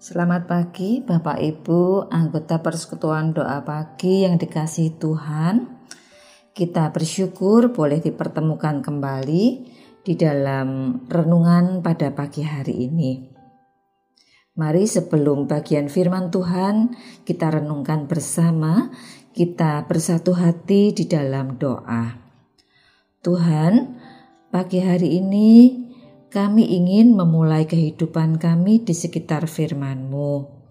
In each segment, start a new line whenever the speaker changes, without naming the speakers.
Selamat pagi Bapak Ibu anggota persekutuan doa pagi yang dikasih Tuhan. Kita bersyukur boleh dipertemukan kembali di dalam renungan pada pagi hari ini. Mari sebelum bagian firman Tuhan kita renungkan bersama, kita bersatu hati di dalam doa. Tuhan, pagi hari ini kami ingin memulai kehidupan kami di sekitar firman-Mu.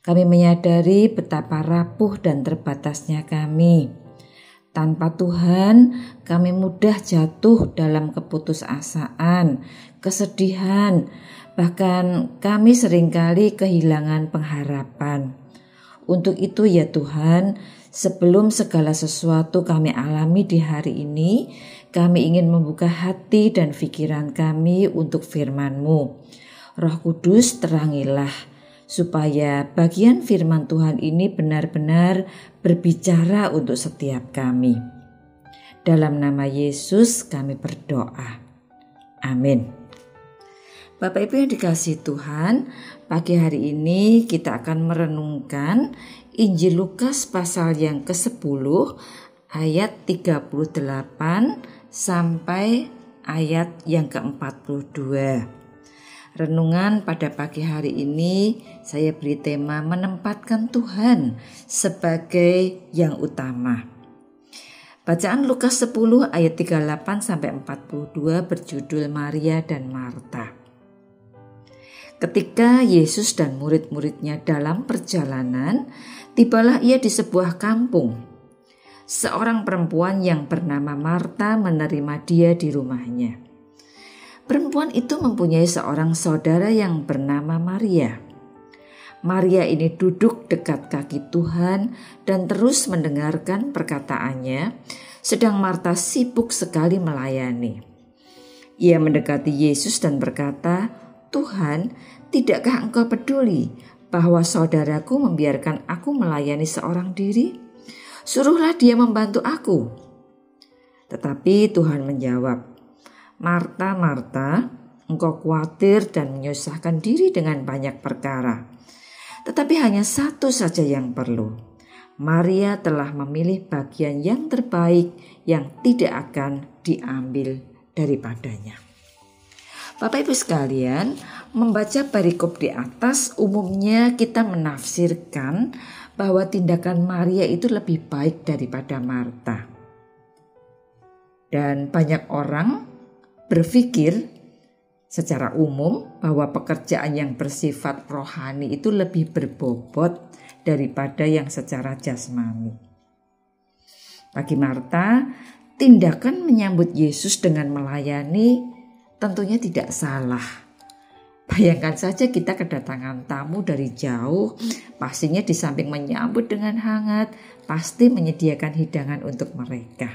Kami menyadari betapa rapuh dan terbatasnya kami. Tanpa Tuhan, kami mudah jatuh dalam keputusasaan, kesedihan, bahkan kami sering kali kehilangan pengharapan. Untuk itu ya Tuhan, sebelum segala sesuatu kami alami di hari ini, kami ingin membuka hati dan pikiran kami untuk firman-Mu. Roh Kudus terangilah supaya bagian firman Tuhan ini benar-benar berbicara untuk setiap kami. Dalam nama Yesus kami berdoa. Amin. Bapak Ibu yang dikasih Tuhan, pagi hari ini kita akan merenungkan Injil Lukas pasal yang ke-10 ayat 38 sampai ayat yang ke-42. Renungan pada pagi hari ini saya beri tema menempatkan Tuhan sebagai yang utama. Bacaan Lukas 10 ayat 38 sampai 42 berjudul Maria dan Marta. Ketika Yesus dan murid-muridnya dalam perjalanan, tibalah ia di sebuah kampung seorang perempuan yang bernama Marta menerima dia di rumahnya. Perempuan itu mempunyai seorang saudara yang bernama Maria. Maria ini duduk dekat kaki Tuhan dan terus mendengarkan perkataannya, sedang Marta sibuk sekali melayani. Ia mendekati Yesus dan berkata, "Tuhan, tidakkah Engkau peduli bahwa saudaraku membiarkan aku melayani seorang diri?" Suruhlah dia membantu aku. Tetapi Tuhan menjawab, Marta, Marta, engkau khawatir dan menyusahkan diri dengan banyak perkara. Tetapi hanya satu saja yang perlu. Maria telah memilih bagian yang terbaik yang tidak akan diambil daripadanya. Bapak Ibu sekalian, membaca perikop di atas umumnya kita menafsirkan bahwa tindakan Maria itu lebih baik daripada Marta. Dan banyak orang berpikir secara umum bahwa pekerjaan yang bersifat rohani itu lebih berbobot daripada yang secara jasmani. Bagi Marta, tindakan menyambut Yesus dengan melayani tentunya tidak salah Bayangkan saja kita kedatangan tamu dari jauh, pastinya di samping menyambut dengan hangat, pasti menyediakan hidangan untuk mereka.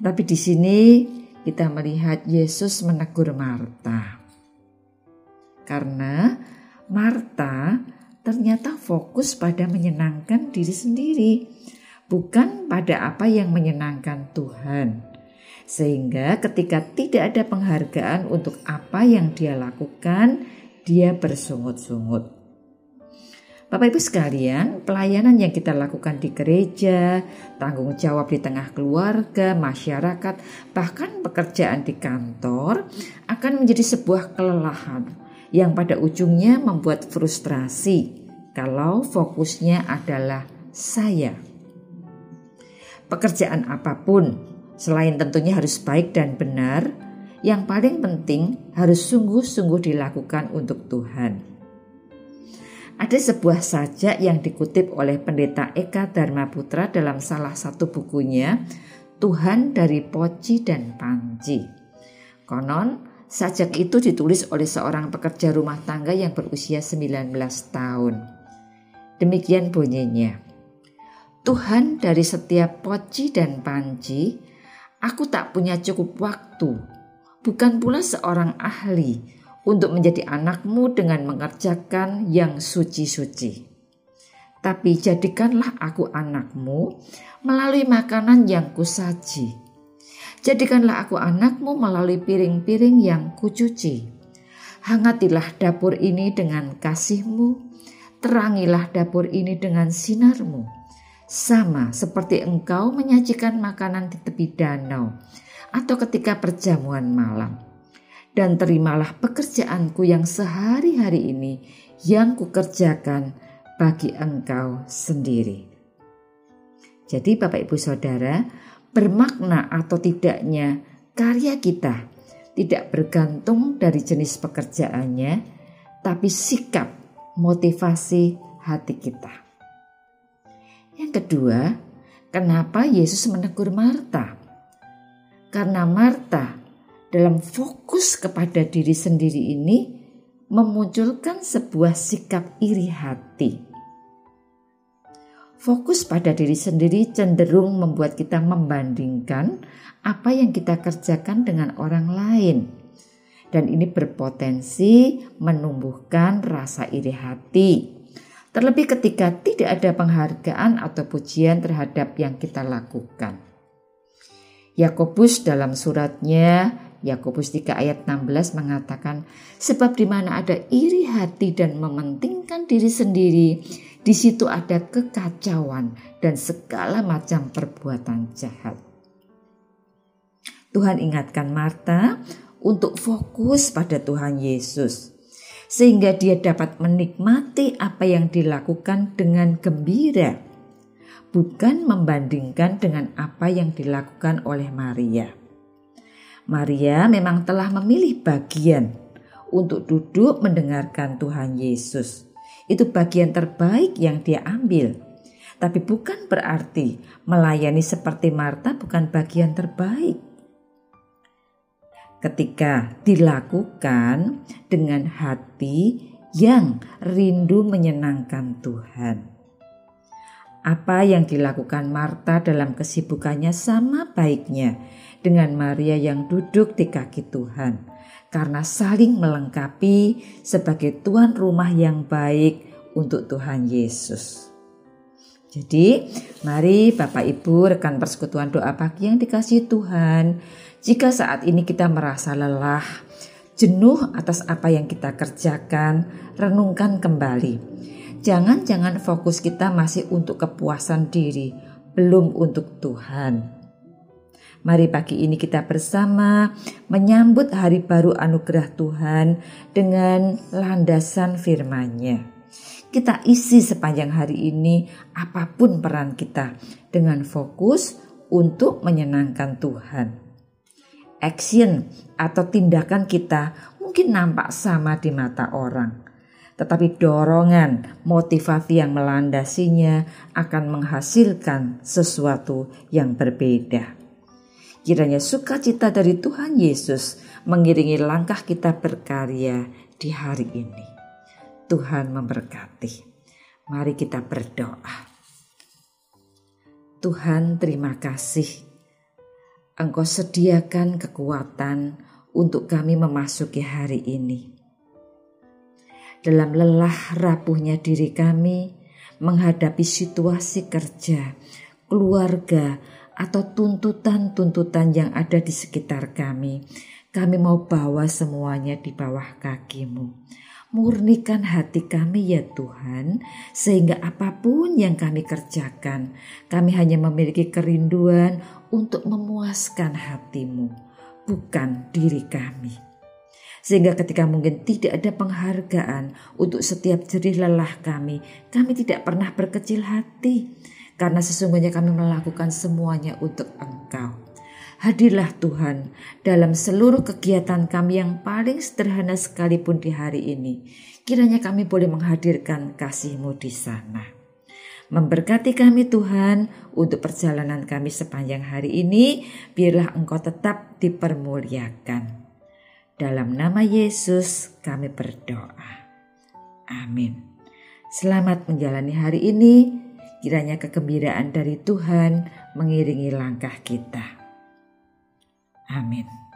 Tapi di sini kita melihat Yesus menegur Marta. Karena Marta ternyata fokus pada menyenangkan diri sendiri, bukan pada apa yang menyenangkan Tuhan. Sehingga ketika tidak ada penghargaan untuk apa yang dia lakukan, dia bersungut-sungut. Bapak Ibu sekalian, pelayanan yang kita lakukan di gereja, tanggung jawab di tengah keluarga, masyarakat, bahkan pekerjaan di kantor akan menjadi sebuah kelelahan yang pada ujungnya membuat frustrasi kalau fokusnya adalah saya. Pekerjaan apa pun Selain tentunya harus baik dan benar, yang paling penting harus sungguh-sungguh dilakukan untuk Tuhan. Ada sebuah sajak yang dikutip oleh pendeta Eka Dharma Putra dalam salah satu bukunya, Tuhan dari Poci dan Panci. Konon, sajak itu ditulis oleh seorang pekerja rumah tangga yang berusia 19 tahun. Demikian bunyinya. Tuhan dari setiap poci dan panci Aku tak punya cukup waktu, bukan pula seorang ahli untuk menjadi anakmu dengan mengerjakan yang suci-suci. Tapi jadikanlah aku anakmu melalui makanan yang kusaji. Jadikanlah aku anakmu melalui piring-piring yang kucuci. Hangatilah dapur ini dengan kasihmu, terangilah dapur ini dengan sinarmu. Sama seperti engkau menyajikan makanan di tepi danau atau ketika perjamuan malam. Dan terimalah pekerjaanku yang sehari-hari ini yang kukerjakan bagi engkau sendiri. Jadi Bapak Ibu Saudara, bermakna atau tidaknya karya kita tidak bergantung dari jenis pekerjaannya, tapi sikap, motivasi hati kita. Yang kedua, kenapa Yesus menegur Marta? Karena Marta dalam fokus kepada diri sendiri ini memunculkan sebuah sikap iri hati Fokus pada diri sendiri cenderung membuat kita membandingkan apa yang kita kerjakan dengan orang lain. Dan ini berpotensi menumbuhkan rasa iri hati. Terlebih ketika tidak ada penghargaan atau pujian terhadap yang kita lakukan. Yakobus dalam suratnya Yakobus 3 ayat 16 mengatakan sebab di mana ada iri hati dan mementingkan diri sendiri di situ ada kekacauan dan segala macam perbuatan jahat. Tuhan ingatkan Marta untuk fokus pada Tuhan Yesus, sehingga dia dapat menikmati apa yang dilakukan dengan gembira, bukan membandingkan dengan apa yang dilakukan oleh Maria. Maria memang telah memilih bagian untuk duduk mendengarkan Tuhan Yesus itu bagian terbaik yang dia ambil. Tapi bukan berarti melayani seperti Marta bukan bagian terbaik. Ketika dilakukan dengan hati yang rindu menyenangkan Tuhan. Apa yang dilakukan Marta dalam kesibukannya sama baiknya dengan Maria yang duduk di kaki Tuhan karena saling melengkapi sebagai tuan rumah yang baik untuk Tuhan Yesus. Jadi, mari Bapak Ibu, rekan persekutuan doa pagi yang dikasih Tuhan, jika saat ini kita merasa lelah, jenuh atas apa yang kita kerjakan, renungkan kembali. Jangan-jangan fokus kita masih untuk kepuasan diri, belum untuk Tuhan. Mari pagi ini kita bersama menyambut hari baru anugerah Tuhan dengan landasan firman-Nya. Kita isi sepanjang hari ini apa pun peran kita dengan fokus untuk menyenangkan Tuhan. Action atau tindakan kita mungkin nampak sama di mata orang, tetapi dorongan, motivasi yang melandasinya akan menghasilkan sesuatu yang berbeda. Kiranya sukacita dari Tuhan Yesus mengiringi langkah kita berkarya di hari ini. Tuhan memberkati. Mari kita berdoa. Tuhan terima kasih. Engkau sediakan kekuatan untuk kami memasuki hari ini. Dalam lelah rapuhnya diri kami menghadapi situasi kerja, keluarga, atau tuntutan-tuntutan yang ada di sekitar kami. Kami mau bawa semuanya di bawah kakimu. Murnikan hati kami ya Tuhan, sehingga apa pun yang kami kerjakan, kami hanya memiliki kerinduan untuk memuaskan hatimu, bukan diri kami. Sehingga ketika mungkin tidak ada penghargaan untuk setiap jerih lelah kami, kami tidak pernah berkecil hati karena sesungguhnya kami melakukan semuanya untuk Engkau. Hadirlah Tuhan dalam seluruh kegiatan kami yang paling sederhana sekalipun di hari ini. Kiranya kami boleh menghadirkan kasih-Mu di sana. Memberkati kami Tuhan untuk perjalanan kami sepanjang hari ini, biarlah Engkau tetap dipermuliakan. Dalam nama Yesus kami berdoa. Amin. Selamat menjalani hari ini. Kiranya kegembiraan dari Tuhan mengiringi langkah kita. Amin.